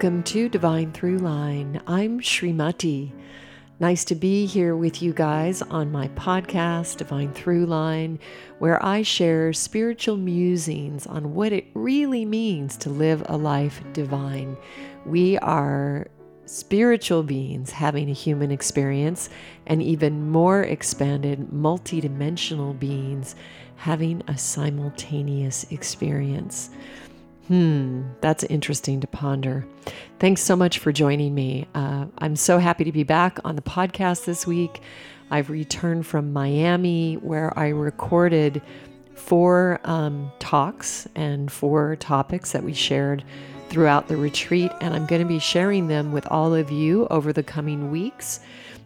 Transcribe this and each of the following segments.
Welcome to Divine Throughline. I'm Srimati. Nice to be here with you guys on my podcast, Divine Throughline, where I share spiritual musings on what it really means to live a life divine. We are spiritual beings having a human experience, and even more expanded, multidimensional beings having a simultaneous experience. Hmm, that's interesting to ponder. Thanks so much for joining me. Uh, I'm so happy to be back on the podcast this week. I've returned from Miami where I recorded four um, talks and four topics that we shared throughout the retreat, and I'm going to be sharing them with all of you over the coming weeks.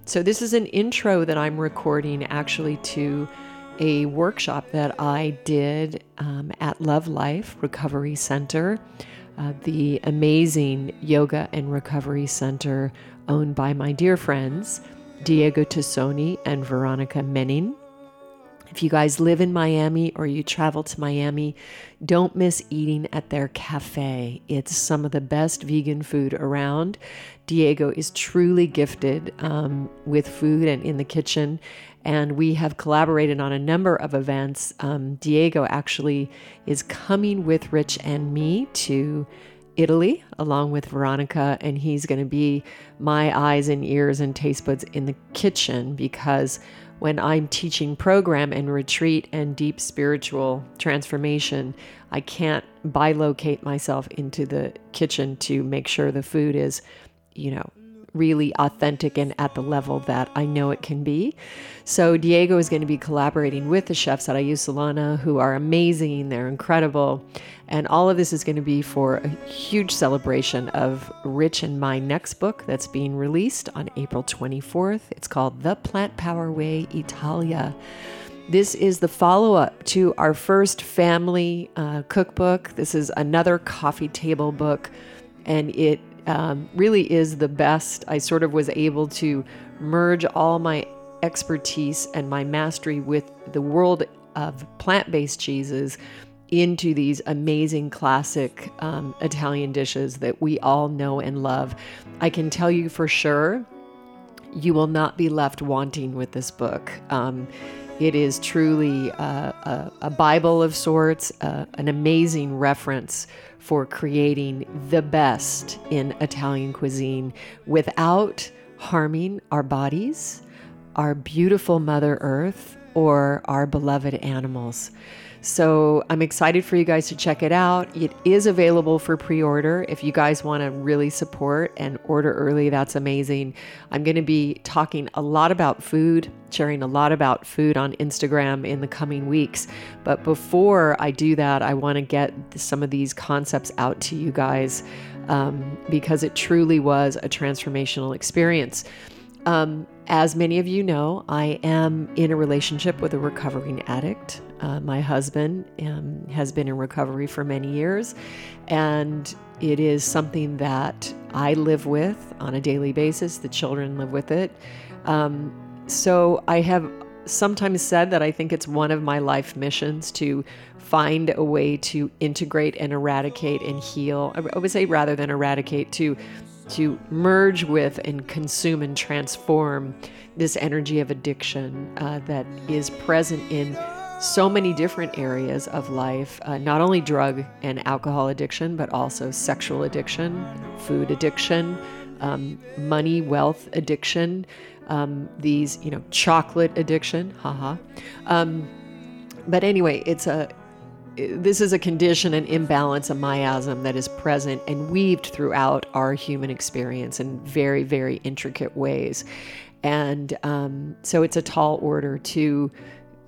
So, this is an intro that I'm recording actually to a workshop that I did um, at Love Life Recovery Center, uh, the amazing yoga and recovery center owned by my dear friends Diego Tassoni and Veronica Menning. If you guys live in Miami or you travel to Miami, don't miss eating at their cafe. It's some of the best vegan food around. Diego is truly gifted um, with food and in the kitchen, and we have collaborated on a number of events. Um, Diego actually is coming with Rich and me to Italy along with Veronica, and he's going to be my eyes and ears and taste buds in the kitchen because when I'm teaching program and retreat and deep spiritual transformation, I can't bilocate myself into the kitchen to make sure the food is, you know, really authentic and at the level that I know it can be. So Diego is going to be collaborating with the chefs at Ayu Solana, who are amazing. They're incredible. And all of this is going to be for a huge celebration of Rich and my next book that's being released on April 24th. It's called The Plant Power Way Italia. This is the follow up to our first family uh, cookbook. This is another coffee table book, and it um, really is the best. I sort of was able to merge all my expertise and my mastery with the world of plant based cheeses into these amazing classic um, Italian dishes that we all know and love. I can tell you for sure, you will not be left wanting with this book. Um, it is truly a, a, a Bible of sorts, uh, an amazing reference for creating the best in Italian cuisine without harming our bodies, our beautiful Mother Earth, or our beloved animals. So I'm excited for you guys to check it out. It is available for pre order. If you guys want to really support and order early, that's amazing. I'm going to be talking a lot about food, sharing a lot about food on Instagram in the coming weeks. But before I do that, I want to get some of these concepts out to you guys um, because it truly was a transformational experience. Um, as many of you know, I am in a relationship with a recovering addict. Uh, my husband um, has been in recovery for many years, and it is something that I live with on a daily basis. The children live with it. Um, so I have sometimes said that I think it's one of my life missions to find a way to integrate and eradicate and heal. I would say rather than eradicate, to to merge with and consume and transform this energy of addiction uh, that is present in so many different areas of life uh, not only drug and alcohol addiction, but also sexual addiction, food addiction, um, money, wealth addiction, um, these, you know, chocolate addiction, haha. Um, but anyway, it's a this is a condition, an imbalance, a miasm that is present and weaved throughout our human experience in very, very intricate ways. And um, so it's a tall order to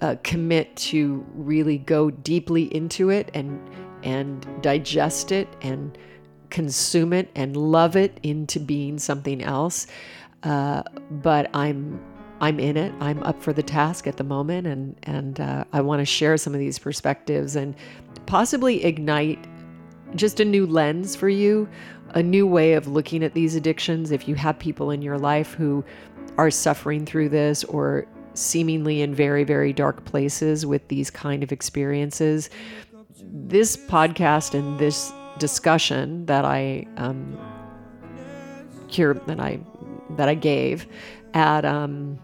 uh, commit to really go deeply into it and and digest it and consume it and love it into being something else. Uh, but I'm I'm in it. I'm up for the task at the moment, and and uh, I want to share some of these perspectives and possibly ignite just a new lens for you, a new way of looking at these addictions. If you have people in your life who are suffering through this or seemingly in very very dark places with these kind of experiences, this podcast and this discussion that I um, that I that I gave at um,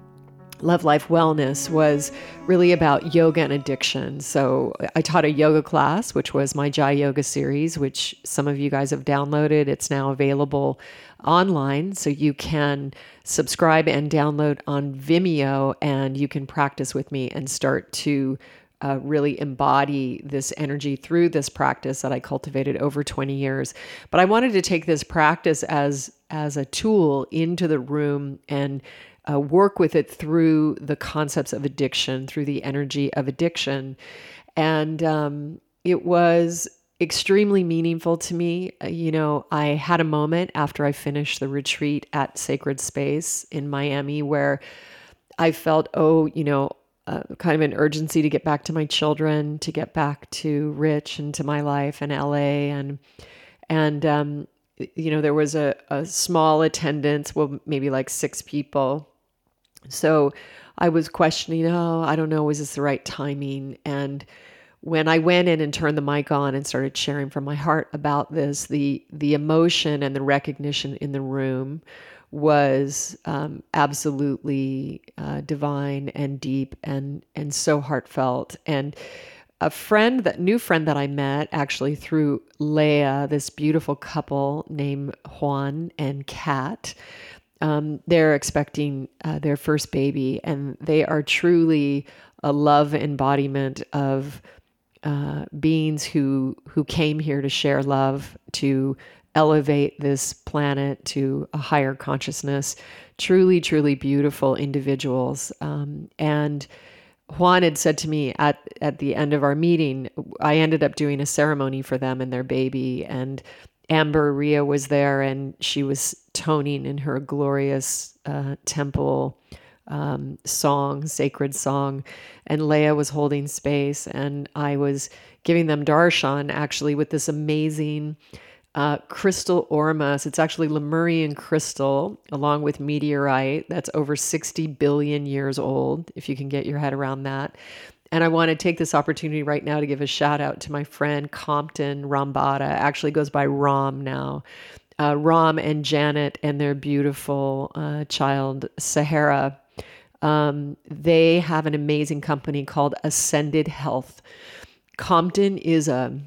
Love Life Wellness was really about yoga and addiction. So I taught a yoga class, which was my Jai Yoga series, which some of you guys have downloaded. It's now available online, so you can subscribe and download on Vimeo, and you can practice with me and start to uh, really embody this energy through this practice that I cultivated over 20 years. But I wanted to take this practice as as a tool into the room and uh, work with it through the concepts of addiction, through the energy of addiction. And um, it was extremely meaningful to me. Uh, you know, I had a moment after I finished the retreat at Sacred Space in Miami where I felt, oh, you know, uh, kind of an urgency to get back to my children, to get back to Rich and to my life in LA, and and um, you know there was a, a small attendance, well maybe like six people, so I was questioning, oh, I don't know, is this the right timing? And when I went in and turned the mic on and started sharing from my heart about this, the the emotion and the recognition in the room was um, absolutely uh, divine and deep and and so heartfelt. And a friend that new friend that I met actually through Leah, this beautiful couple named Juan and Kat um, they're expecting uh, their first baby, and they are truly a love embodiment of uh, beings who who came here to share love, to elevate this planet to a higher consciousness. Truly, truly beautiful individuals, um, and. Juan had said to me at, at the end of our meeting, I ended up doing a ceremony for them and their baby. And Amber Ria was there and she was toning in her glorious uh, temple um, song, sacred song. And Leah was holding space, and I was giving them darshan actually with this amazing uh, crystal ormus. It's actually Lemurian crystal along with meteorite that's over 60 billion years old, if you can get your head around that. And I want to take this opportunity right now to give a shout out to my friend Compton Rambada. Actually goes by Ram now. Uh, Ram and Janet and their beautiful uh, child Sahara. Um, they have an amazing company called Ascended Health. Compton is a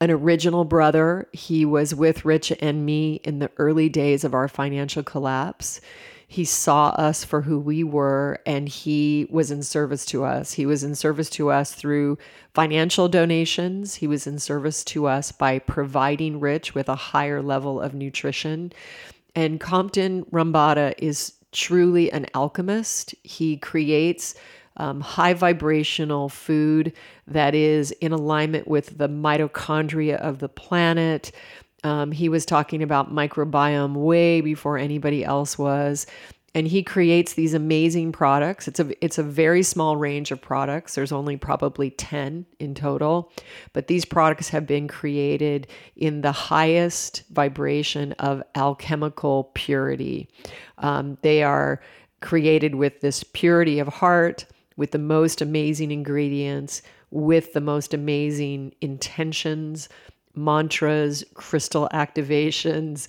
an original brother. He was with Rich and me in the early days of our financial collapse. He saw us for who we were and he was in service to us. He was in service to us through financial donations. He was in service to us by providing Rich with a higher level of nutrition. And Compton Rambada is truly an alchemist. He creates um, high vibrational food that is in alignment with the mitochondria of the planet. Um, he was talking about microbiome way before anybody else was. And he creates these amazing products. It's a it's a very small range of products. There's only probably 10 in total, but these products have been created in the highest vibration of alchemical purity. Um, they are created with this purity of heart, with the most amazing ingredients, with the most amazing intentions, mantras, crystal activations.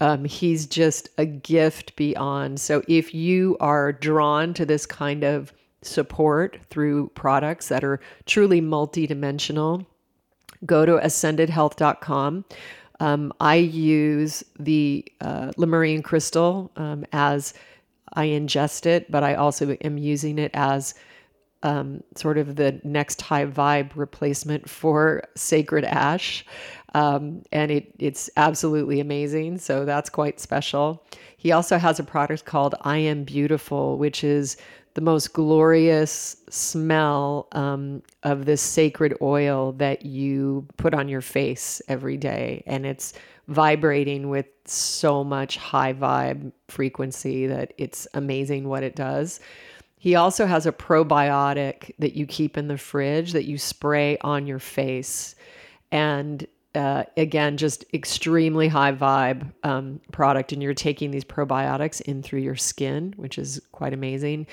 Um, he's just a gift beyond. So if you are drawn to this kind of support through products that are truly multidimensional, go to ascendedhealth.com. Um, I use the uh, Lemurian crystal um, as I ingest it, but I also am using it as um, sort of the next high vibe replacement for Sacred Ash. Um, and it, it's absolutely amazing. So that's quite special. He also has a product called I Am Beautiful, which is the most glorious smell um, of this sacred oil that you put on your face every day. And it's vibrating with so much high vibe frequency that it's amazing what it does. He also has a probiotic that you keep in the fridge that you spray on your face. And uh, again, just extremely high vibe um, product. And you're taking these probiotics in through your skin, which is quite amazing.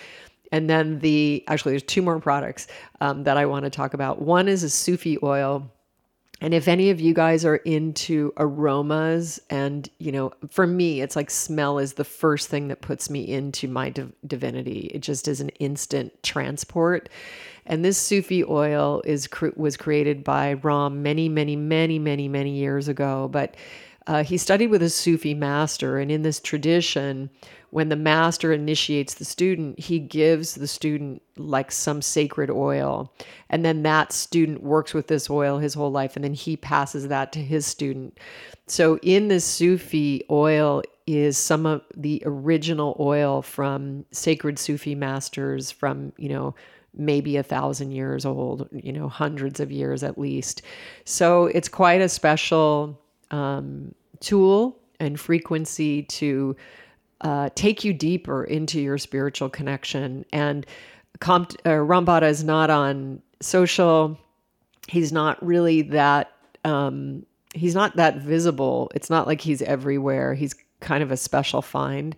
And then the actually, there's two more products um, that I want to talk about. One is a Sufi oil And if any of you guys are into aromas, and you know, for me, it's like smell is the first thing that puts me into my div- divinity. It just is an instant transport. And this Sufi oil is was created by Ram many, many, many, many, many years ago. But uh, he studied with a Sufi master, and in this tradition, when the master initiates the student, he gives the student like some sacred oil. And then that student works with this oil his whole life, and then he passes that to his student. So, in this Sufi oil is some of the original oil from sacred Sufi masters from, you know, maybe a thousand years old, you know, hundreds of years at least. So, it's quite a special um, tool and frequency to uh, take you deeper into your spiritual connection. And Compt- uh, Ram Bada is not on social. He's not really that. Um, he's not that visible. It's not like he's everywhere. He's kind of a special find,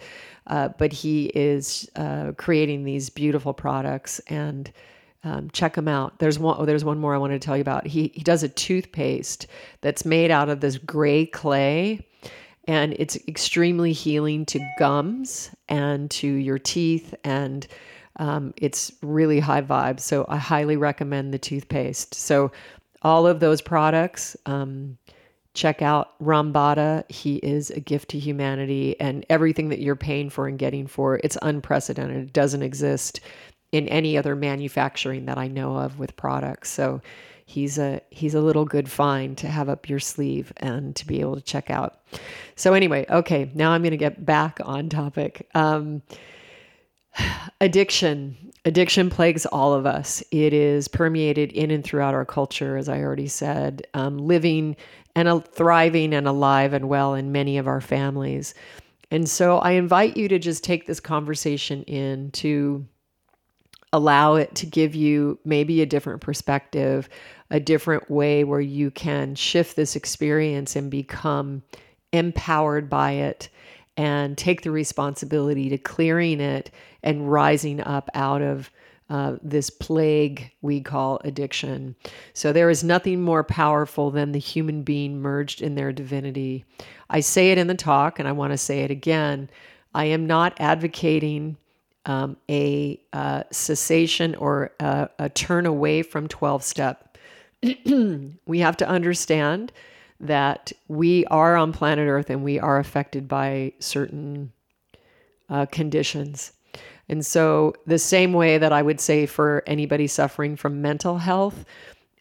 uh, but he is uh, creating these beautiful products and. Um, check him out. There's one. Oh, there's one more I want to tell you about. He he does a toothpaste that's made out of this gray clay, and it's extremely healing to gums and to your teeth and um, it's really high vibe. so i highly recommend the toothpaste so all of those products um, check out Rambada. He is a gift to humanity, and everything that you're paying for and getting for it's unprecedented. It doesn't exist in any other manufacturing that I know of with products. So he's a he's a little good find to have up your sleeve and to be able to check out. So anyway, okay, now I'm going to get back on topic. Um, addiction. Addiction plagues all of us. It is permeated in and throughout our culture, as I already said, um, living and a, thriving and alive and well in many of our families. And so I invite you to just take this conversation in to allow it to give you maybe a different perspective, a different way where you can shift this experience and become empowered by it and take the responsibility to clearing it and rising up out of uh, this plague we call addiction. So there is nothing more powerful than the human being merged in their divinity. I say it in the talk, and I want to say it again. I am not advocating um, a uh, cessation or a, a turn away from 12 step. we have to understand that we are on planet Earth and we are affected by certain uh, conditions. And so, the same way that I would say for anybody suffering from mental health,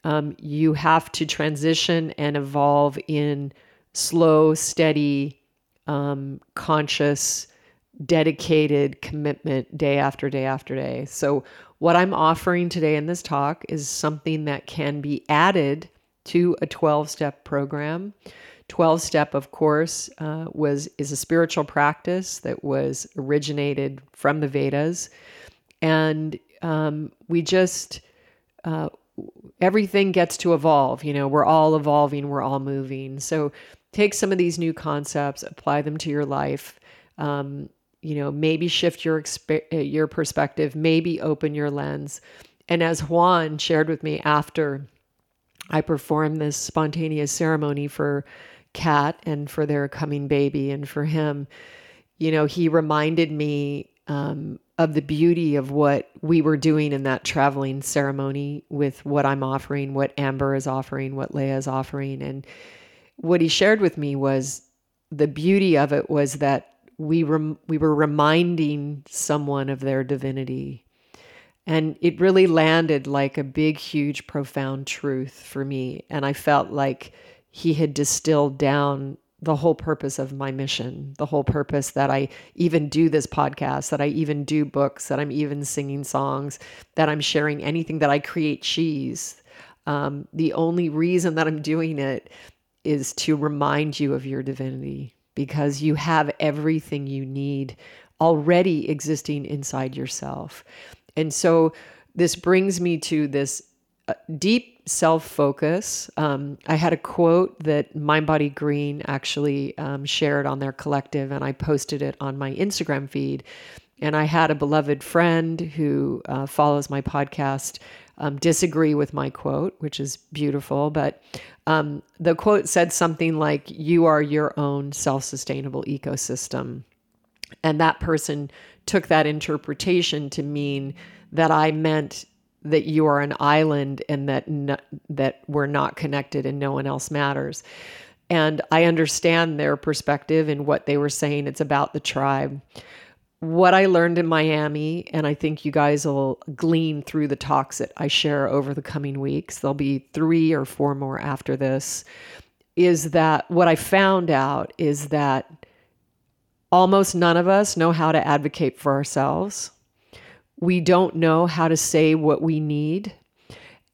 um, you have to transition and evolve in slow, steady, um, conscious dedicated commitment day after day after day. So, what I'm offering today in this talk is something that can be added to a 12 step program. 12 step of course uh, was is a spiritual practice that was originated from the vedas and um, we just uh, everything gets to evolve you know we're all evolving we're all moving so take some of these new concepts apply them to your life um, you know maybe shift your exp- uh, your perspective maybe open your lens. And as juan shared with me after i performed this spontaneous ceremony for kat and for their coming baby and for him you know he reminded me um, of the beauty of what we were doing in that traveling ceremony with what i'm offering what amber is offering what leah is offering. And what he shared with me was the beauty of it was that we rem- we were reminding someone of their divinity. And it really landed like a big huge profound truth for me. And i felt like he had distilled down the whole purpose of my mission the whole purpose that i even do this podcast that i even do books that i'm even singing songs that i'm sharing anything that i create cheese. Um, the only reason that i'm doing it is to remind you of your divinity because you have everything you need already existing inside yourself. And so this brings me to this uh, deep self focus. Um, I had a quote that Mind Body Green actually um, shared on their collective, and I posted it on my Instagram feed. and I had a beloved friend who uh, follows my podcast um, disagree with my quote, which is beautiful. But um, the quote said something like, You are your own self sustainable ecosystem. And that person took that interpretation to mean that I meant that you are an island and that no, that we're not connected and no one else matters. And I understand their perspective and what they were saying. It's about the tribe what I learned in Miami, and I think you guys will glean through the talks that I share over the coming weeks, there'll be three or four more after this, is that what I found out is that almost none of us know how to advocate for ourselves. We don't know how to say what we need.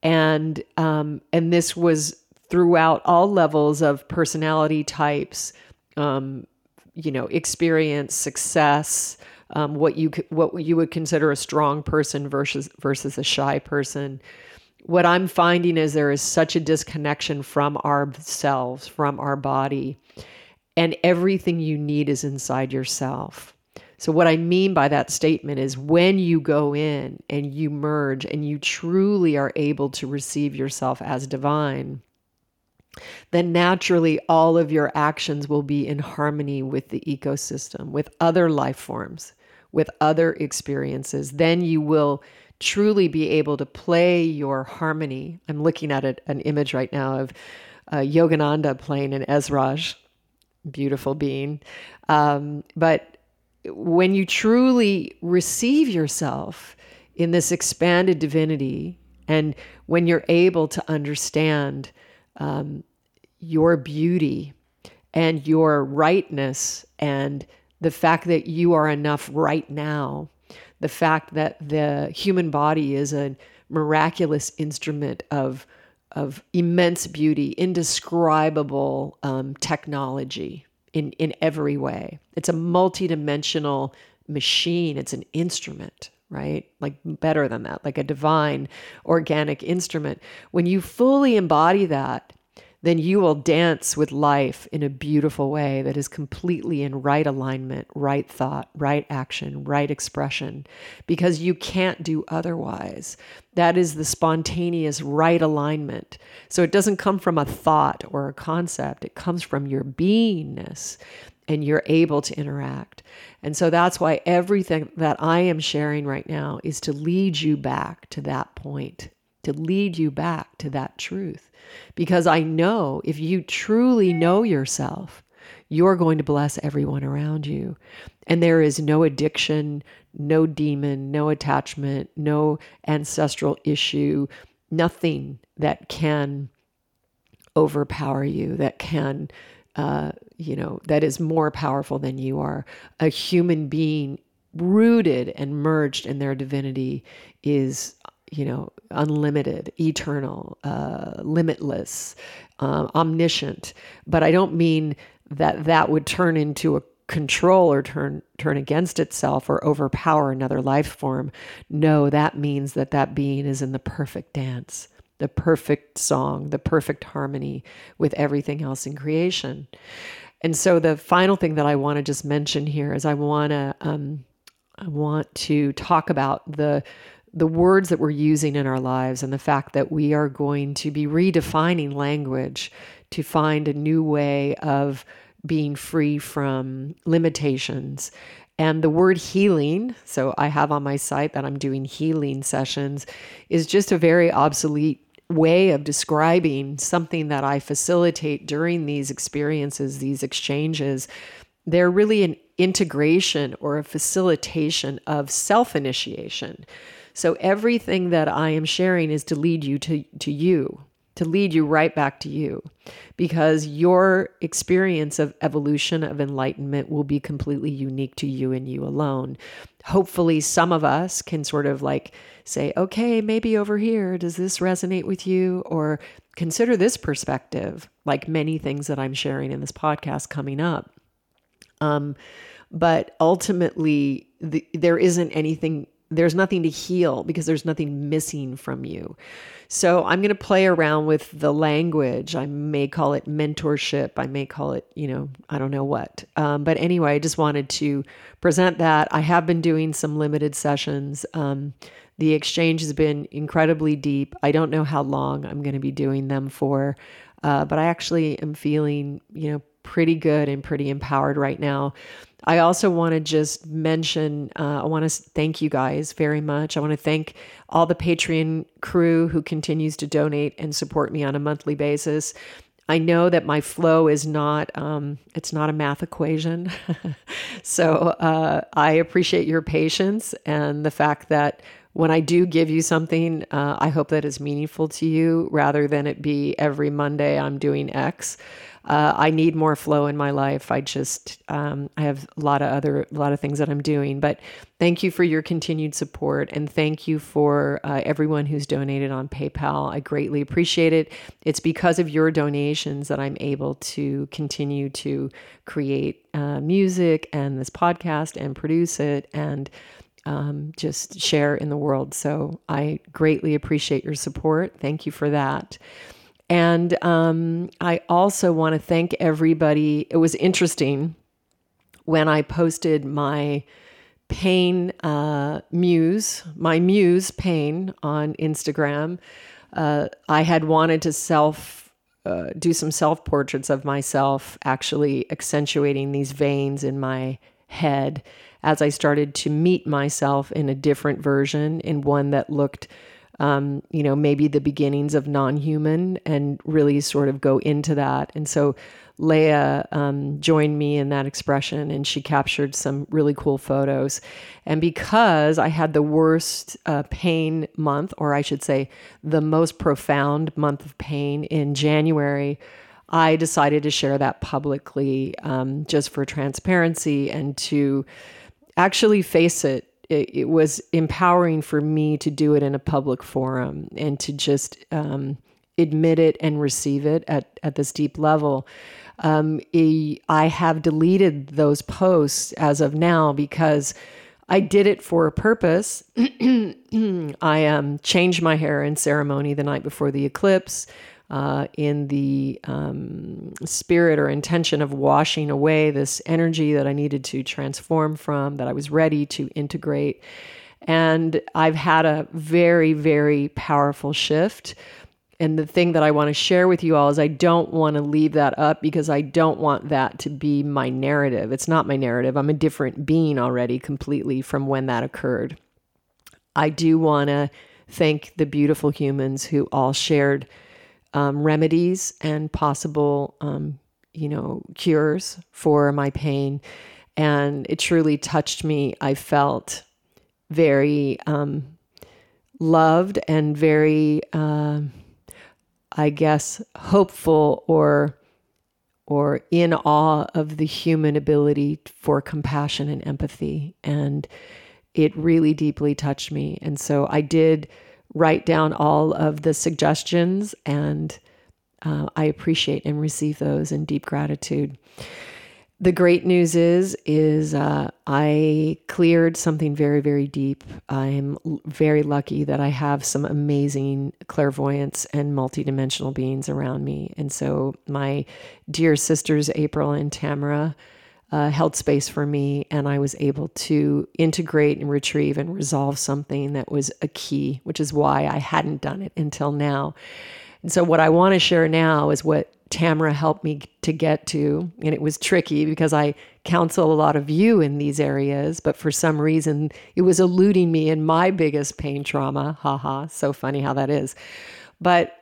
And um, and this was throughout all levels of personality types, um, you know, experience, success, um, what you what you would consider a strong person versus versus a shy person. What I'm finding is there is such a disconnection from ourselves, from our body, and everything you need is inside yourself. So, what I mean by that statement is when you go in and you merge and you truly are able to receive yourself as divine, then naturally all of your actions will be in harmony with the ecosystem, with other life forms with other experiences, then you will truly be able to play your harmony. I'm looking at an image right now of uh, Yogananda playing an Esraj, beautiful being. Um, but when you truly receive yourself in this expanded divinity, and when you're able to understand um, your beauty and your rightness and the fact that you are enough right now, the fact that the human body is a miraculous instrument of of immense beauty, indescribable um, technology in in every way. It's a multidimensional machine. It's an instrument, right? Like better than that, like a divine organic instrument. When you fully embody that, then you will dance with life in a beautiful way that is completely in right alignment, right thought, right action, right expression, because you can't do otherwise. That is the spontaneous right alignment. So it doesn't come from a thought or a concept, it comes from your beingness and you're able to interact. And so that's why everything that I am sharing right now is to lead you back to that point, to lead you back to that truth because I know if you truly know yourself, you're going to bless everyone around you. And there is no addiction, no demon, no attachment, no ancestral issue, nothing that can overpower you, that can, uh, you know, that is more powerful than you are. A human being rooted and merged in their divinity is you know, unlimited, eternal, uh, limitless, uh, omniscient. But I don't mean that that would turn into a control or turn turn against itself or overpower another life form. No, that means that that being is in the perfect dance, the perfect song, the perfect harmony with everything else in creation. And so the final thing that I want to just mention here is I want to um, I want to talk about the the words that we're using in our lives and the fact that we are going to be redefining language to find a new way of being free from limitations. And the word healing, so I have on my site that I'm doing healing sessions, is just a very obsolete way of describing something that I facilitate during these experiences, these exchanges. They're really an integration or a facilitation of self initiation. So everything that I am sharing is to lead you to, to you, to lead you right back to you, because your experience of evolution, of enlightenment will be completely unique to you and you alone. Hopefully, some of us can sort of like say, okay, maybe over here, does this resonate with you? Or consider this perspective, like many things that I'm sharing in this podcast coming up. Um, but ultimately, the, there isn't anything there's nothing to heal because there's nothing missing from you. So I'm going to play around with the language. I may call it mentorship. I may call it, you know, I don't know what. Um, but anyway, I just wanted to present that. I have been doing some limited sessions. Um, the exchange has been incredibly deep. I don't know how long I'm going to be doing them for, uh, but I actually am feeling, you know, pretty good and pretty empowered right now. I also want to just mention, uh, I want to thank you guys very much. I want to thank all the Patreon crew who continues to donate and support me on a monthly basis. I know that my flow is not, um, it's not a math equation. so uh, I appreciate your patience and the fact that when I do give you something, uh, I hope that is meaningful to you rather than it be every Monday I'm doing X uh, I need more flow in my life. I just um, I have a lot of other a lot of things that I'm doing. But thank you for your continued support and thank you for uh, everyone who's donated on PayPal. I greatly appreciate it. It's because of your donations that I'm able to continue to create uh, music and this podcast and produce it and. Um, just share in the world. So I greatly appreciate your support. Thank you for that. And um, I also want to thank everybody. It was interesting when I posted my pain uh, muse, my muse pain on Instagram. Uh, I had wanted to self uh, do some self portraits of myself, actually accentuating these veins in my head as I started to meet myself in a different version, in one that looked um, you know, maybe the beginnings of non human and really sort of go into that. And so Leah um, joined me in that expression and she captured some really cool photos. And because I had the worst uh, pain month, or I should say, the most profound month of pain in January, I decided to share that publicly um, just for transparency and to actually face it it, it, was empowering for me to do it in a public forum and to just um, admit it and receive it at, at this deep level. Um, I have deleted those posts as of now because I did it for a purpose. I um, changed my hair in ceremony the night before the eclipse uh, in the um, spirit or intention of washing away this energy that I needed to transform from, that I was ready to integrate. And I've had a very, very powerful shift. And the thing that I want to share with you all is I don't want to leave that up because I don't want that to be my narrative. It's not my narrative. I'm a different being already completely from when that occurred. I do want to thank the beautiful humans who all shared um, remedies and possible, um, you know, cures for my pain. And it truly touched me. I felt very um, loved and very, uh, I guess, hopeful or or in awe of the human ability for compassion and empathy. And it really deeply touched me. And so I did write down all of the suggestions, and uh, I appreciate and receive those in deep gratitude. The great news is, is uh, I cleared something very, very deep. I'm very lucky that I have some amazing clairvoyance and multidimensional beings around me. And so my dear sisters, April and Tamara, uh, held space for me, and I was able to integrate and retrieve and resolve something that was a key, which is why I hadn't done it until now. And so, what I want to share now is what Tamara helped me to get to. And it was tricky because I counsel a lot of you in these areas, but for some reason, it was eluding me in my biggest pain trauma. Haha, so funny how that is. But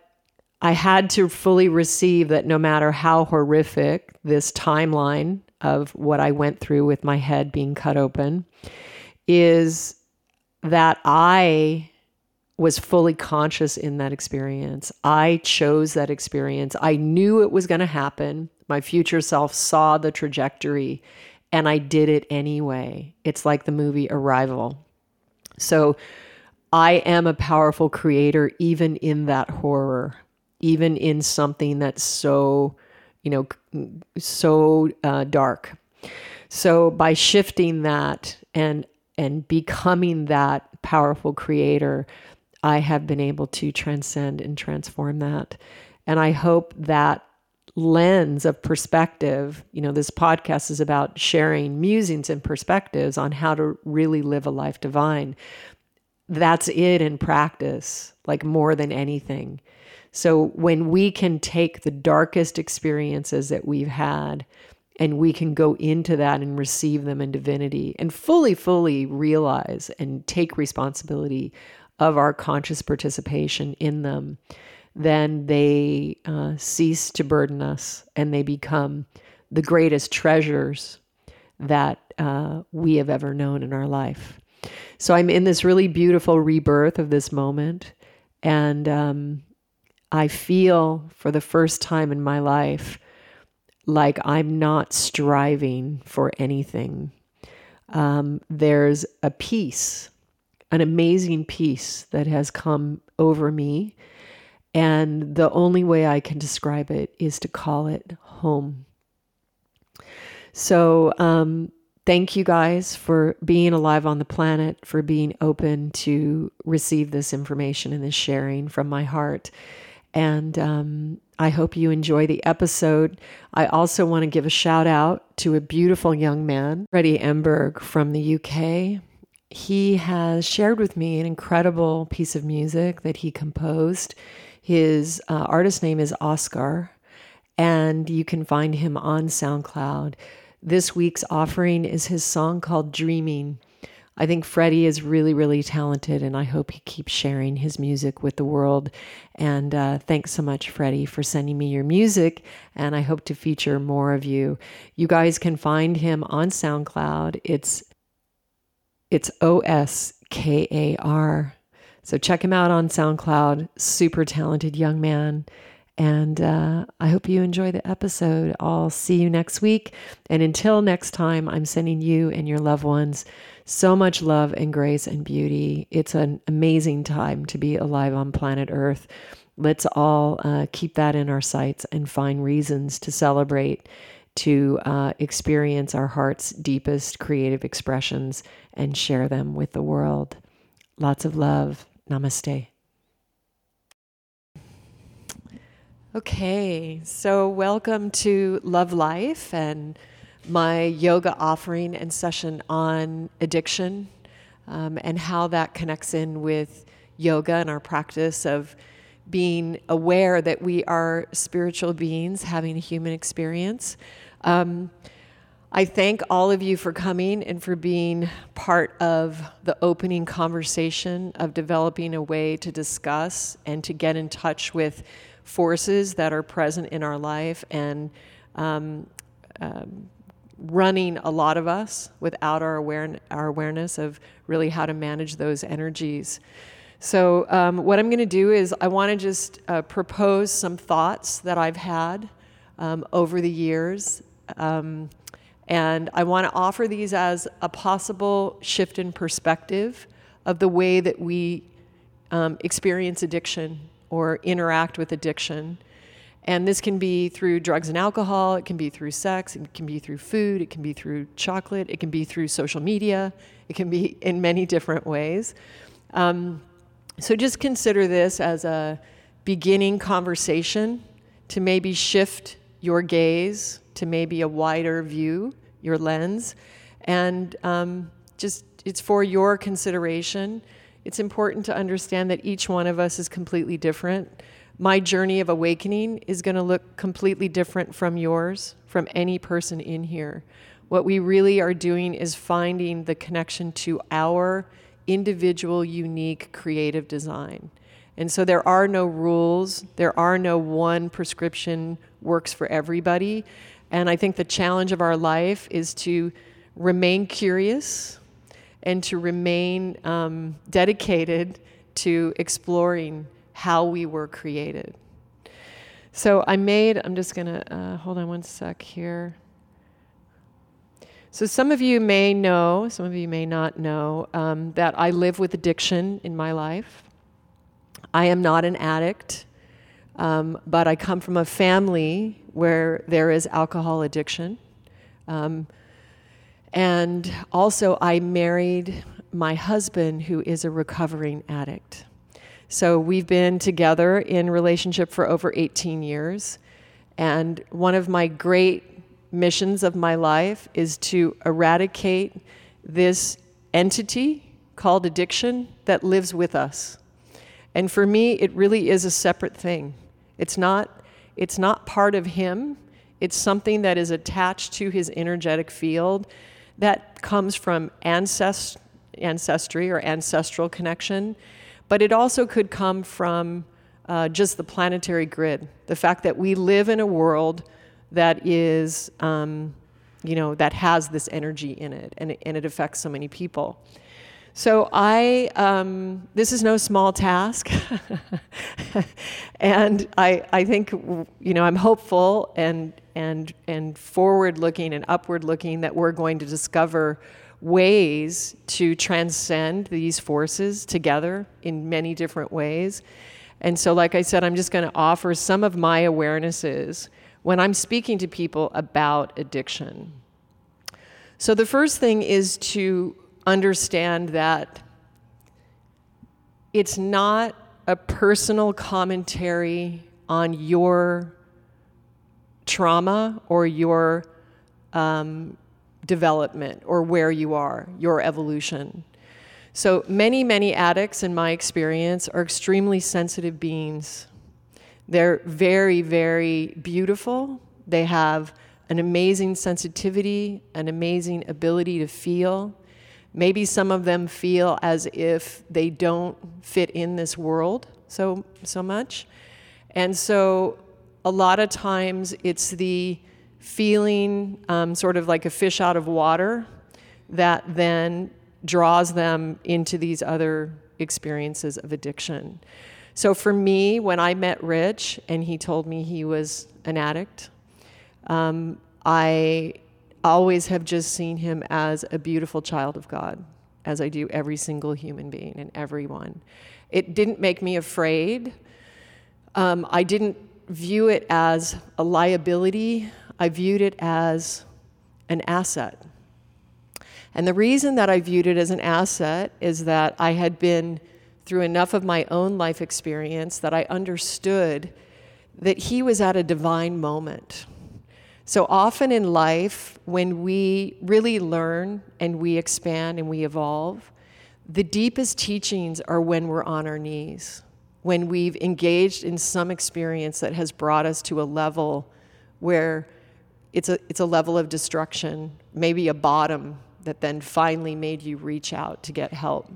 I had to fully receive that no matter how horrific this timeline of what I went through with my head being cut open is that I was fully conscious in that experience. I chose that experience. I knew it was going to happen. My future self saw the trajectory and I did it anyway. It's like the movie Arrival. So I am a powerful creator, even in that horror, even in something that's so you know, so uh, dark. So by shifting that and and becoming that powerful creator, I have been able to transcend and transform that. And I hope that lens of perspective, you know, this podcast is about sharing musings and perspectives on how to really live a life divine. That's it in practice, like more than anything. So when we can take the darkest experiences that we've had and we can go into that and receive them in divinity and fully, fully realize and take responsibility of our conscious participation in them, then they uh, cease to burden us and they become the greatest treasures that uh, we have ever known in our life. So I'm in this really beautiful rebirth of this moment. And um, I feel for the first time in my life like I'm not striving for anything. Um, there's a peace, an amazing peace that has come over me. And the only way I can describe it is to call it home. So, um, thank you guys for being alive on the planet, for being open to receive this information and this sharing from my heart. And um, I hope you enjoy the episode. I also want to give a shout out to a beautiful young man, Freddie Emberg from the UK. He has shared with me an incredible piece of music that he composed. His uh, artist name is Oskar, and you can find him on SoundCloud. This week's offering is his song called Dreaming. I think Freddie is really, really talented, and I hope he keeps sharing his music with the world. And uh, thanks so much, Freddie, for sending me your music. And I hope to feature more of you. You guys can find him on SoundCloud. It's it's O S K A R. So check him out on SoundCloud. Super talented young man. And uh, I hope you enjoy the episode. I'll see you next week. And until next time, I'm sending you and your loved ones so much love and grace and beauty. It's an amazing time to be alive on planet Earth. Let's all uh, keep that in our sights and find reasons to celebrate, to uh, experience our heart's deepest creative expressions and share them with the world. Lots of love. Namaste. Okay, so welcome to Love Life and my yoga offering and session on addiction um, and how that connects in with yoga and our practice of being aware that we are spiritual beings having a human experience. Um, I thank all of you for coming and for being part of the opening conversation of developing a way to discuss and to get in touch with forces that are present in our life and um, um, running a lot of us without our, aware- our awareness of really how to manage those energies. So, um, what I'm going to do is, I want to just uh, propose some thoughts that I've had um, over the years. Um, and I want to offer these as a possible shift in perspective of the way that we um, experience addiction or interact with addiction. And this can be through drugs and alcohol, it can be through sex, it can be through food, it can be through chocolate, it can be through social media, it can be in many different ways. Um, so just consider this as a beginning conversation to maybe shift your gaze to maybe a wider view, your lens, and um, just it's for your consideration. It's important to understand that each one of us is completely different my journey of awakening is going to look completely different from yours, from any person in here. What we really are doing is finding the connection to our individual, unique, creative design. And so there are no rules, there are no one prescription works for everybody. And I think the challenge of our life is to remain curious and to remain um, dedicated to exploring how we were created. So I made, I'm just going to uh, hold on one sec here. So some of you may know, some of you may not know, um, that I live with addiction in my life. I am not an addict, um, but I come from a family where there is alcohol addiction. Um, and also, I married my husband, who is a recovering addict. So we've been together in relationship for over 18 years. And one of my great missions of my life is to eradicate this entity called addiction that lives with us. And for me, it really is a separate thing. It's not, it's not part of him, it's something that is attached to his energetic field that comes from ancest- ancestry or ancestral connection, but it also could come from uh, just the planetary grid. The fact that we live in a world that is, um, you know, that has this energy in it and, it and it affects so many people. So I, um, this is no small task, and I, I think, you know, I'm hopeful and and and forward looking and upward looking that we're going to discover ways to transcend these forces together in many different ways. And so, like I said, I'm just going to offer some of my awarenesses when I'm speaking to people about addiction. So, the first thing is to understand that it's not a personal commentary on your trauma or your um, development or where you are, your evolution. So, many, many addicts, in my experience, are extremely sensitive beings. They're very, very beautiful. They have an amazing sensitivity, an amazing ability to feel. Maybe some of them feel as if they don't fit in this world so so much. And so a lot of times it's the feeling um, sort of like a fish out of water that then draws them into these other experiences of addiction. So for me, when I met Rich and he told me he was an addict, um, I always have just seen him as a beautiful child of God, as I do every single human being and everyone. It didn't make me afraid. Um, I didn't view it as a liability, I viewed it as an asset. And the reason that I viewed it as an asset is that I had been through enough of my own life experience that I understood that he was at a divine moment. So often in life, when we really learn and we expand and we evolve, the deepest teachings are when we're on our knees, when we've engaged in some experience that has brought us to a level where it's a, it's a level of destruction, maybe a bottom that then finally made you reach out to get help.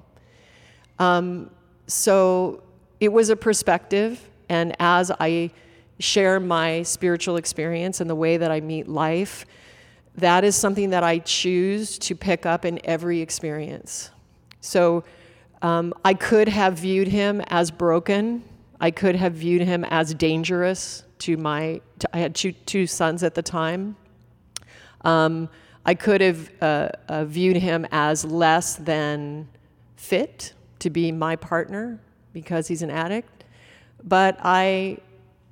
Um, so it was a perspective, and as I share my spiritual experience and the way that I meet life, that is something that I choose to pick up in every experience. So um, I could have viewed him as broken. I could have viewed him as dangerous to my. To, I had two, two sons at the time. Um, I could have uh, uh, viewed him as less than fit to be my partner because he's an addict. But I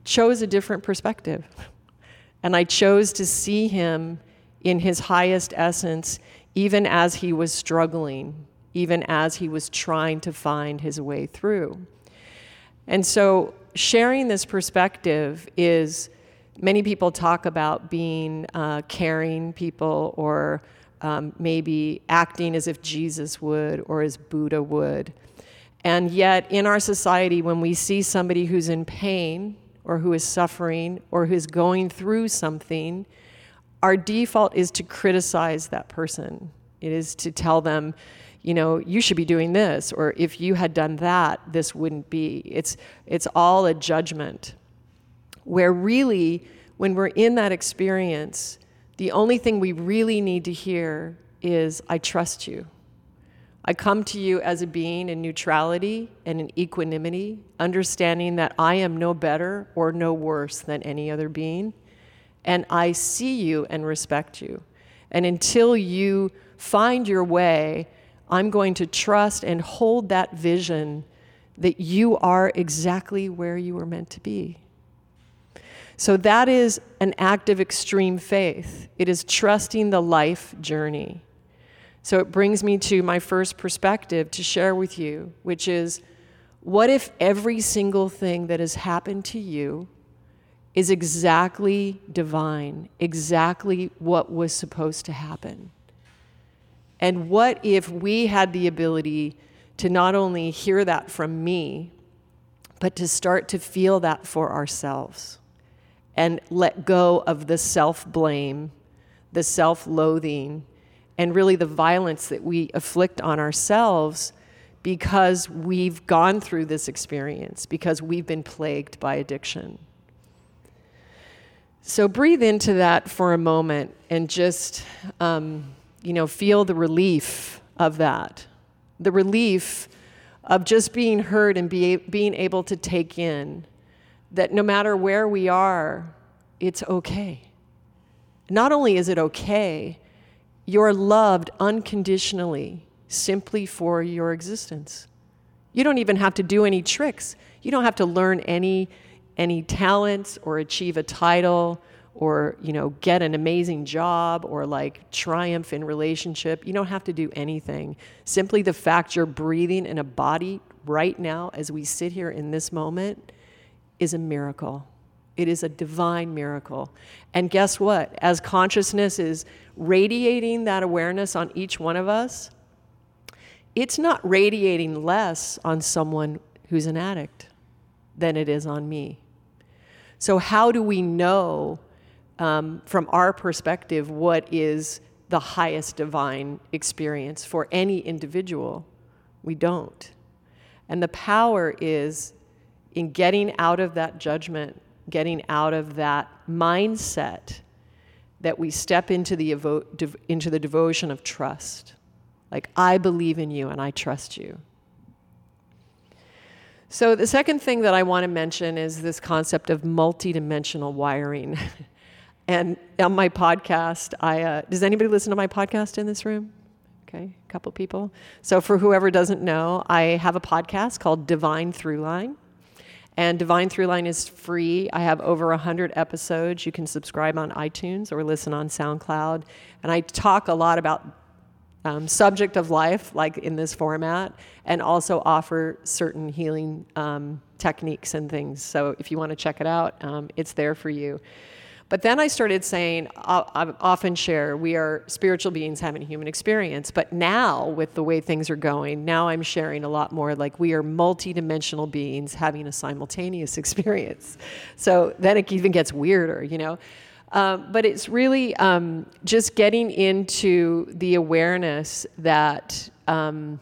chose a different perspective. And I chose to see him in his highest essence, even as he was struggling, even as he was trying to find his way through. And so, sharing this perspective is many people talk about being uh, caring people or um, maybe acting as if Jesus would or as Buddha would. And yet, in our society, when we see somebody who's in pain, or who is suffering or who's going through something, our default is to criticize that person. It is to tell them, you know, you should be doing this, or if you had done that, this wouldn't be. It's, it's all a judgment. Where really, when we're in that experience, the only thing we really need to hear is, I trust you. I come to you as a being in neutrality and in equanimity, understanding that I am no better or no worse than any other being. And I see you and respect you. And until you find your way, I'm going to trust and hold that vision that you are exactly where you were meant to be. So that is an act of extreme faith. It is trusting the life journey. So it brings me to my first perspective to share with you, which is what if every single thing that has happened to you is exactly divine, exactly what was supposed to happen? And what if we had the ability to not only hear that from me, but to start to feel that for ourselves and let go of the self blame, the self loathing, and really the violence that we afflict on ourselves because we've gone through this experience, because we've been plagued by addiction. So breathe into that for a moment and just, um, you know, feel the relief of that. The relief of just being heard and be, being able to take in that no matter where we are, it's okay. Not only is it okay, you're loved unconditionally simply for your existence. You don't even have to do any tricks. You don't have to learn any any talents or achieve a title or you know get an amazing job or like triumph in relationship you don't have to do anything simply the fact you're breathing in a body right now as we sit here in this moment is a miracle it is a divine miracle. And guess what? As consciousness is radiating that awareness on each one of us, it's not radiating less on someone who's an addict than it is on me. So, how do we know um, from our perspective what is the highest divine experience for any individual? We don't. And the power is in getting out of that judgment getting out of that mindset that we step into the, evo- dev- into the devotion of trust. Like, I believe in you and I trust you. So, the second thing that I want to mention is this concept of multidimensional wiring. and on my podcast, I, uh, does anybody listen to my podcast in this room? Okay, a couple people. So, for whoever doesn't know, I have a podcast called Divine Throughline. And Divine Throughline is free. I have over 100 episodes. You can subscribe on iTunes or listen on SoundCloud. And I talk a lot about um, subject of life, like in this format, and also offer certain healing um, techniques and things. So if you want to check it out, um, it's there for you. But then I started saying, I often share, we are spiritual beings having a human experience. But now, with the way things are going, now I'm sharing a lot more like we are multidimensional beings having a simultaneous experience. So then it even gets weirder, you know? Um, but it's really um, just getting into the awareness that um,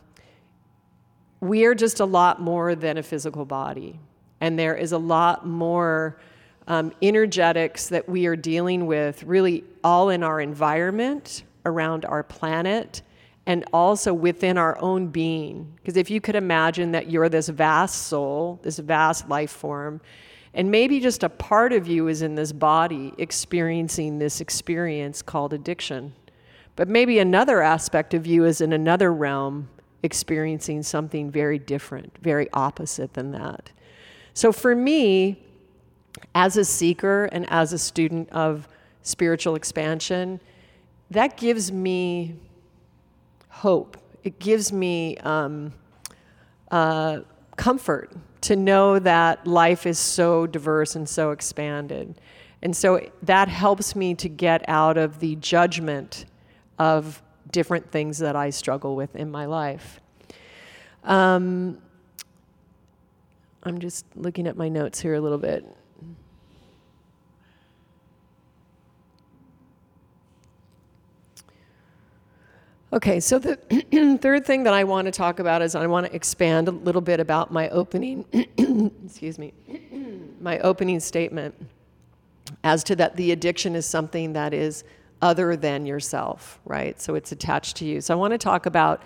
we are just a lot more than a physical body. And there is a lot more um, energetics that we are dealing with, really all in our environment, around our planet, and also within our own being. Because if you could imagine that you're this vast soul, this vast life form, and maybe just a part of you is in this body experiencing this experience called addiction. But maybe another aspect of you is in another realm experiencing something very different, very opposite than that. So for me, as a seeker and as a student of spiritual expansion, that gives me hope. It gives me um, uh, comfort to know that life is so diverse and so expanded. And so that helps me to get out of the judgment of different things that I struggle with in my life. Um, I'm just looking at my notes here a little bit. Okay, so the third thing that I want to talk about is I want to expand a little bit about my opening, excuse me, my opening statement as to that the addiction is something that is other than yourself, right? So it's attached to you. So I want to talk about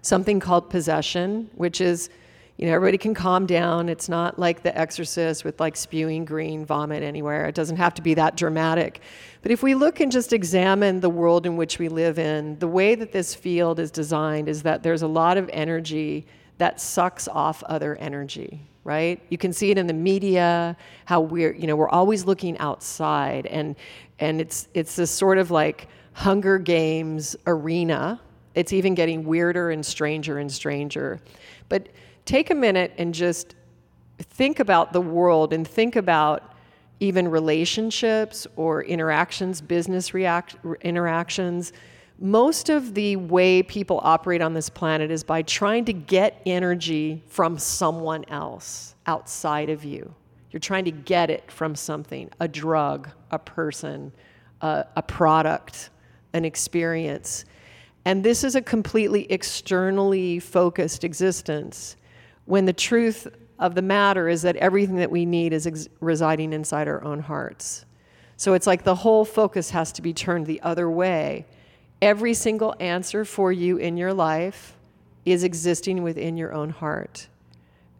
something called possession, which is you know, everybody can calm down. It's not like The Exorcist with like spewing green vomit anywhere. It doesn't have to be that dramatic. But if we look and just examine the world in which we live in, the way that this field is designed is that there's a lot of energy that sucks off other energy, right? You can see it in the media, how we're, you know, we're always looking outside and and it's it's this sort of like Hunger Games arena it's even getting weirder and stranger and stranger. But take a minute and just think about the world and think about even relationships or interactions, business react- interactions. Most of the way people operate on this planet is by trying to get energy from someone else outside of you. You're trying to get it from something a drug, a person, a, a product, an experience. And this is a completely externally focused existence when the truth of the matter is that everything that we need is ex- residing inside our own hearts. So it's like the whole focus has to be turned the other way. Every single answer for you in your life is existing within your own heart.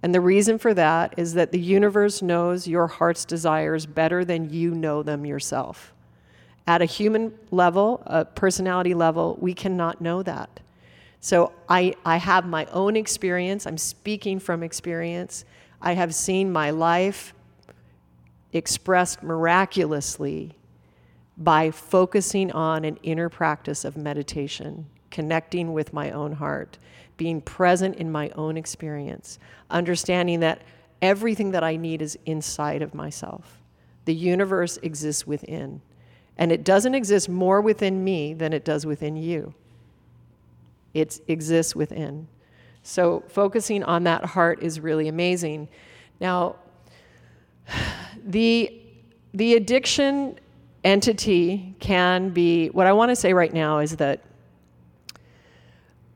And the reason for that is that the universe knows your heart's desires better than you know them yourself. At a human level, a personality level, we cannot know that. So I, I have my own experience. I'm speaking from experience. I have seen my life expressed miraculously by focusing on an inner practice of meditation, connecting with my own heart, being present in my own experience, understanding that everything that I need is inside of myself. The universe exists within, and it doesn't exist more within me than it does within you it exists within. So focusing on that heart is really amazing. Now, the the addiction entity can be what I want to say right now is that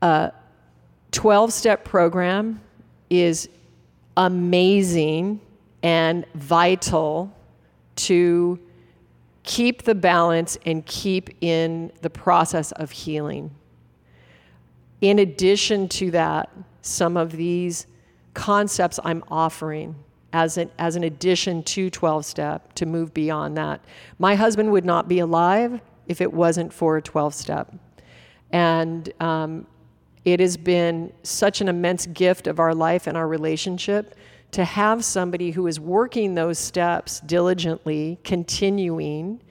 uh, a 12 step program is amazing and vital to keep the balance and keep in the process of healing in addition to that, some of these concepts I'm offering as an, as an addition to 12 step to move beyond that. My husband would not be alive if it wasn't for a 12 step. And um, it has been such an immense gift of our life and our relationship to have somebody who is working those steps diligently, continuing.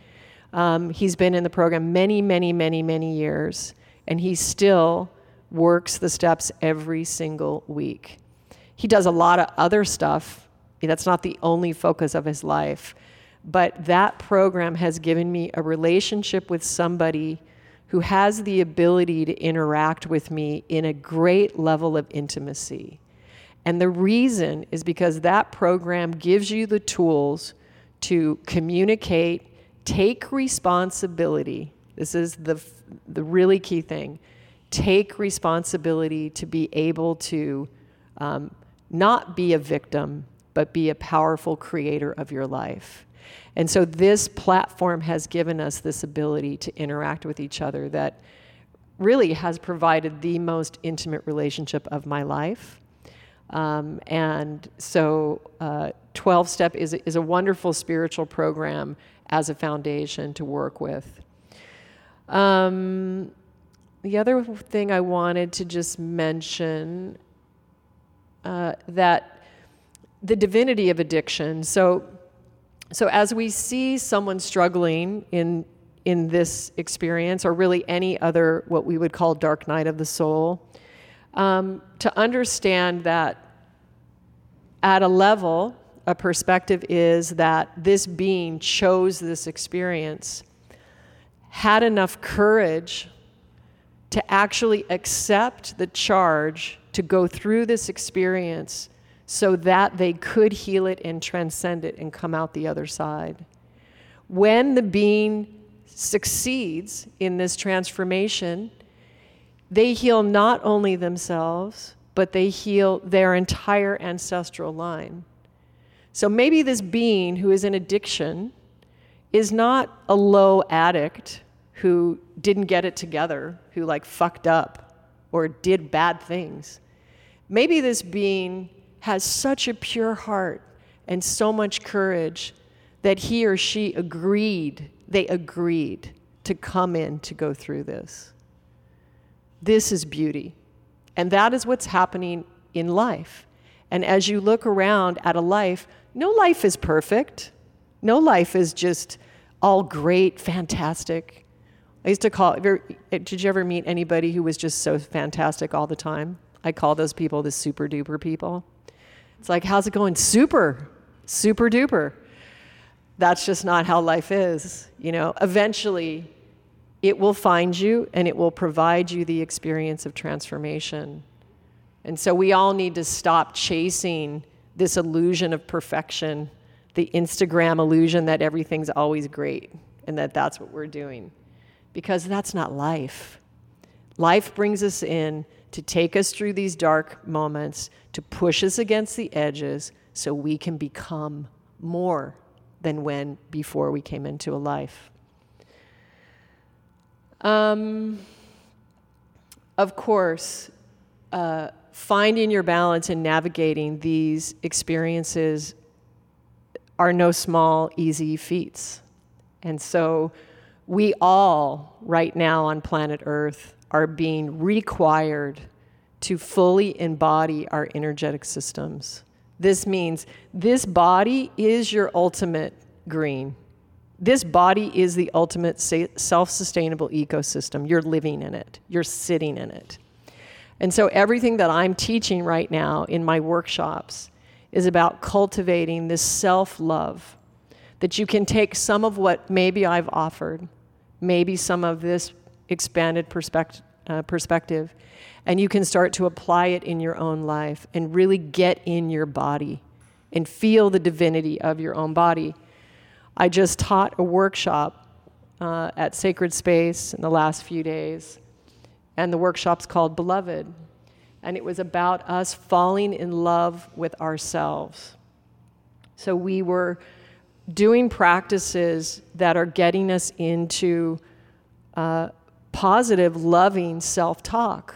Um, he's been in the program many, many, many, many years, and he's still works the steps every single week. He does a lot of other stuff. That's not the only focus of his life. But that program has given me a relationship with somebody who has the ability to interact with me in a great level of intimacy. And the reason is because that program gives you the tools to communicate, take responsibility. This is the, the really key thing take responsibility to be able to um, not be a victim, but be a powerful creator of your life. And so this platform has given us this ability to interact with each other that really has provided the most intimate relationship of my life. Um, and so, uh, 12 Step is, is a wonderful spiritual program as a foundation to work with. Um, the other thing I wanted to just mention uh, that the divinity of addiction. So, so as we see someone struggling in in this experience, or really any other what we would call dark night of the soul, um, to understand that at a level, a perspective is that this being chose this experience, had enough courage to actually accept the charge to go through this experience so that they could heal it and transcend it and come out the other side. When the being succeeds in this transformation, they heal not only themselves, but they heal their entire ancestral line. So maybe this being who is in addiction is not a low addict who didn't get it together, who like fucked up or did bad things. Maybe this being has such a pure heart and so much courage that he or she agreed, they agreed to come in to go through this. This is beauty. And that is what's happening in life. And as you look around at a life, no life is perfect. No life is just all great, fantastic I used to call. Did you ever meet anybody who was just so fantastic all the time? I call those people the super duper people. It's like, how's it going? Super, super duper. That's just not how life is. You know, eventually it will find you and it will provide you the experience of transformation. And so we all need to stop chasing this illusion of perfection, the Instagram illusion that everything's always great and that that's what we're doing. Because that's not life. Life brings us in to take us through these dark moments, to push us against the edges so we can become more than when before we came into a life. Um, of course, uh, finding your balance and navigating these experiences are no small, easy feats. And so, we all, right now on planet Earth, are being required to fully embody our energetic systems. This means this body is your ultimate green. This body is the ultimate self sustainable ecosystem. You're living in it, you're sitting in it. And so, everything that I'm teaching right now in my workshops is about cultivating this self love. That you can take some of what maybe I've offered, maybe some of this expanded perspective, uh, perspective, and you can start to apply it in your own life and really get in your body and feel the divinity of your own body. I just taught a workshop uh, at Sacred Space in the last few days, and the workshop's called Beloved. And it was about us falling in love with ourselves. So we were doing practices that are getting us into uh, positive, loving self talk.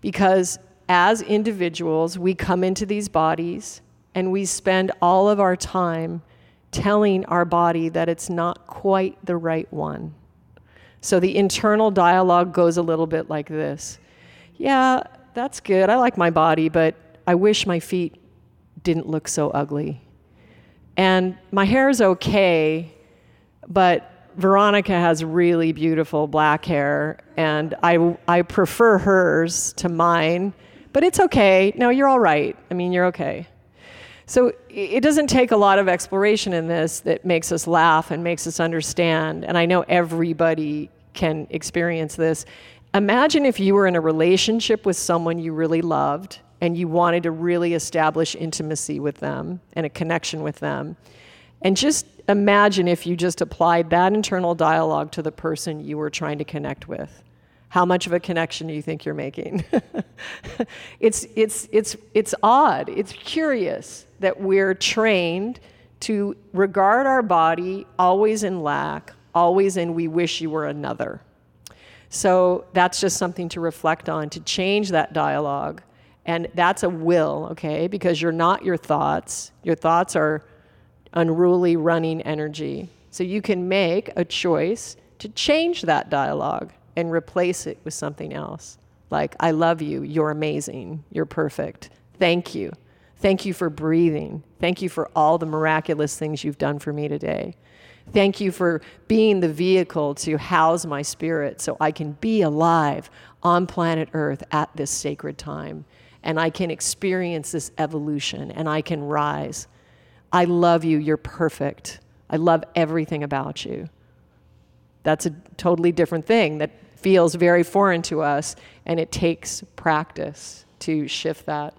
Because as individuals, we come into these bodies and we spend all of our time telling our body that it's not quite the right one. So the internal dialogue goes a little bit like this Yeah, that's good. I like my body, but I wish my feet didn't look so ugly. And my hair is okay, but Veronica has really beautiful black hair, and I, I prefer hers to mine, but it's okay. No, you're all right. I mean, you're okay. So it doesn't take a lot of exploration in this that makes us laugh and makes us understand. And I know everybody can experience this. Imagine if you were in a relationship with someone you really loved and you wanted to really establish intimacy with them and a connection with them. And just imagine if you just applied that internal dialogue to the person you were trying to connect with how much of a connection do you think you're making? it's, it's, it's, it's odd, it's curious that we're trained to regard our body always in lack, always in we wish you were another. So that's just something to reflect on, to change that dialogue. And that's a will, okay? Because you're not your thoughts. Your thoughts are unruly running energy. So you can make a choice to change that dialogue and replace it with something else. Like, I love you. You're amazing. You're perfect. Thank you. Thank you for breathing. Thank you for all the miraculous things you've done for me today. Thank you for being the vehicle to house my spirit so I can be alive on planet Earth at this sacred time. And I can experience this evolution and I can rise. I love you. You're perfect. I love everything about you. That's a totally different thing that feels very foreign to us, and it takes practice to shift that.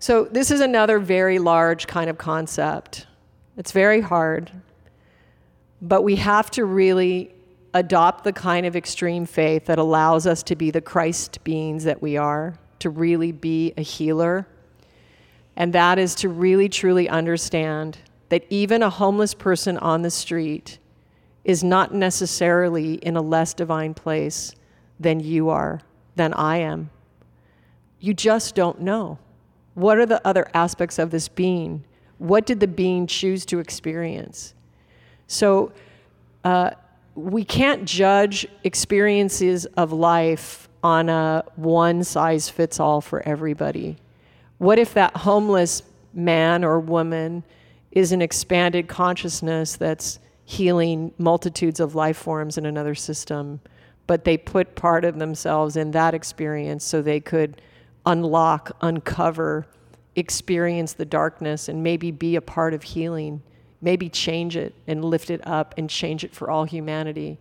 So, this is another very large kind of concept. It's very hard, but we have to really adopt the kind of extreme faith that allows us to be the Christ beings that we are, to really be a healer. And that is to really truly understand that even a homeless person on the street is not necessarily in a less divine place than you are, than I am. You just don't know. What are the other aspects of this being? What did the being choose to experience? So, uh, we can't judge experiences of life on a one size fits all for everybody. What if that homeless man or woman is an expanded consciousness that's healing multitudes of life forms in another system, but they put part of themselves in that experience so they could unlock, uncover, experience the darkness, and maybe be a part of healing, maybe change it and lift it up and change it for all humanity.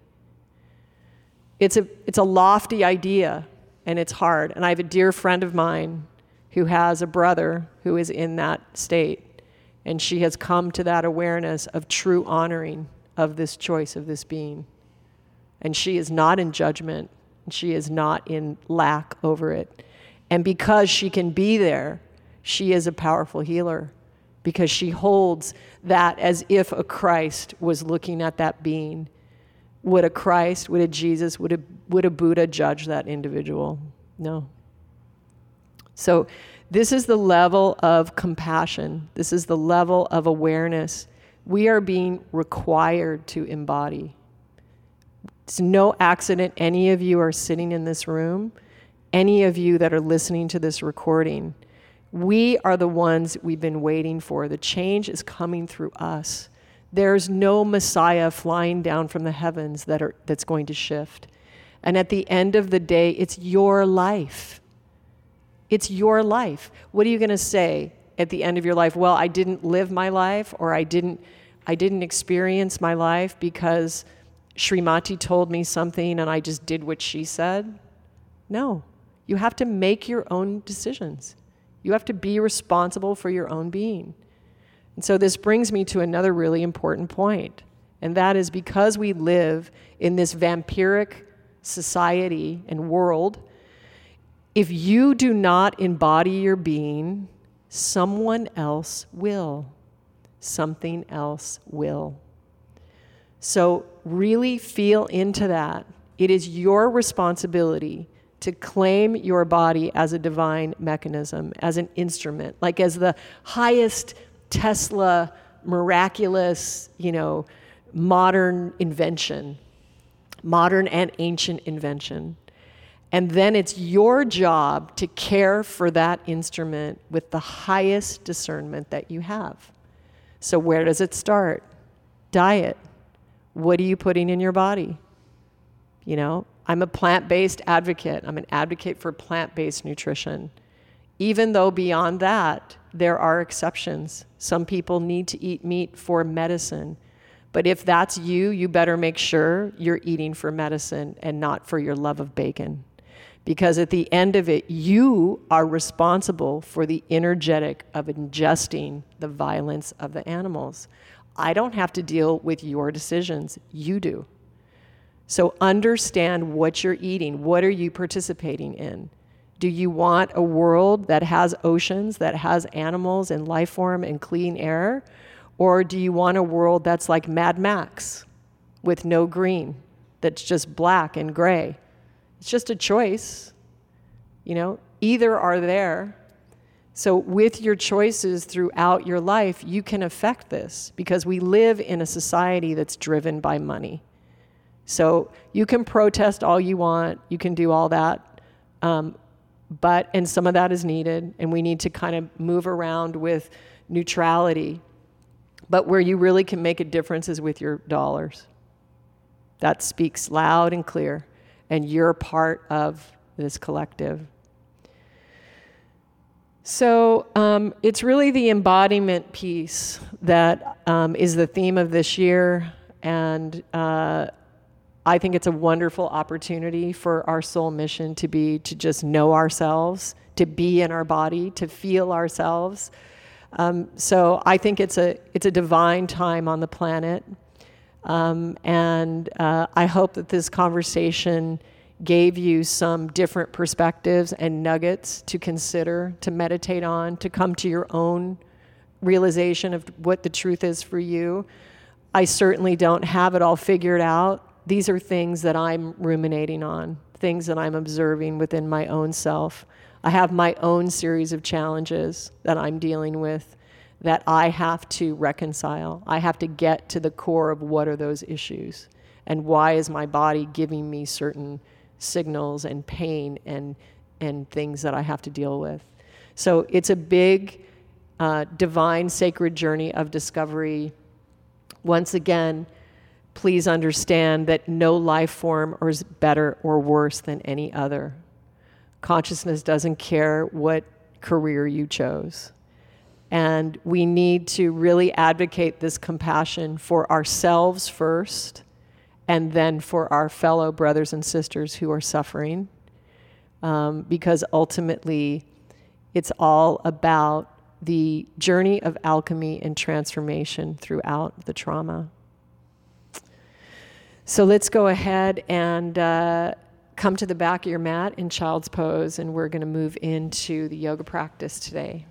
It's a, it's a lofty idea and it's hard. And I have a dear friend of mine who has a brother who is in that state. And she has come to that awareness of true honoring of this choice of this being. And she is not in judgment, she is not in lack over it. And because she can be there, she is a powerful healer because she holds that as if a Christ was looking at that being. Would a Christ, would a Jesus, would a, would a Buddha judge that individual? No. So, this is the level of compassion. This is the level of awareness we are being required to embody. It's no accident any of you are sitting in this room, any of you that are listening to this recording. We are the ones we've been waiting for. The change is coming through us. There's no Messiah flying down from the heavens that are, that's going to shift. And at the end of the day, it's your life. It's your life. What are you going to say at the end of your life? Well, I didn't live my life or I didn't I didn't experience my life because Srimati told me something and I just did what she said. No. You have to make your own decisions. You have to be responsible for your own being. And so this brings me to another really important point, and that is because we live in this vampiric society and world, if you do not embody your being, someone else will. Something else will. So, really feel into that. It is your responsibility to claim your body as a divine mechanism, as an instrument, like as the highest Tesla miraculous, you know, modern invention, modern and ancient invention. And then it's your job to care for that instrument with the highest discernment that you have. So, where does it start? Diet. What are you putting in your body? You know, I'm a plant based advocate. I'm an advocate for plant based nutrition. Even though beyond that, there are exceptions. Some people need to eat meat for medicine. But if that's you, you better make sure you're eating for medicine and not for your love of bacon because at the end of it, you are responsible for the energetic of ingesting the violence of the animals. I don't have to deal with your decisions, you do. So understand what you're eating. What are you participating in? Do you want a world that has oceans, that has animals and life form and clean air? Or do you want a world that's like Mad Max with no green, that's just black and gray? It's just a choice. You know, either are there. So, with your choices throughout your life, you can affect this because we live in a society that's driven by money. So, you can protest all you want, you can do all that. Um, but, and some of that is needed, and we need to kind of move around with neutrality. But where you really can make a difference is with your dollars. That speaks loud and clear and you're part of this collective. So um, it's really the embodiment piece that um, is the theme of this year, and uh, I think it's a wonderful opportunity for our soul mission to be to just know ourselves, to be in our body, to feel ourselves. Um, so I think it's a it's a divine time on the planet. Um, and uh, I hope that this conversation gave you some different perspectives and nuggets to consider, to meditate on, to come to your own realization of what the truth is for you. I certainly don't have it all figured out. These are things that I'm ruminating on, things that I'm observing within my own self. I have my own series of challenges that I'm dealing with that I have to reconcile. I have to get to the core of what are those issues and why is my body giving me certain signals and pain and and things that I have to deal with. So it's a big uh, divine sacred journey of discovery. Once again, please understand that no life form is better or worse than any other. Consciousness doesn't care what career you chose. And we need to really advocate this compassion for ourselves first, and then for our fellow brothers and sisters who are suffering. Um, because ultimately, it's all about the journey of alchemy and transformation throughout the trauma. So let's go ahead and uh, come to the back of your mat in child's pose, and we're going to move into the yoga practice today.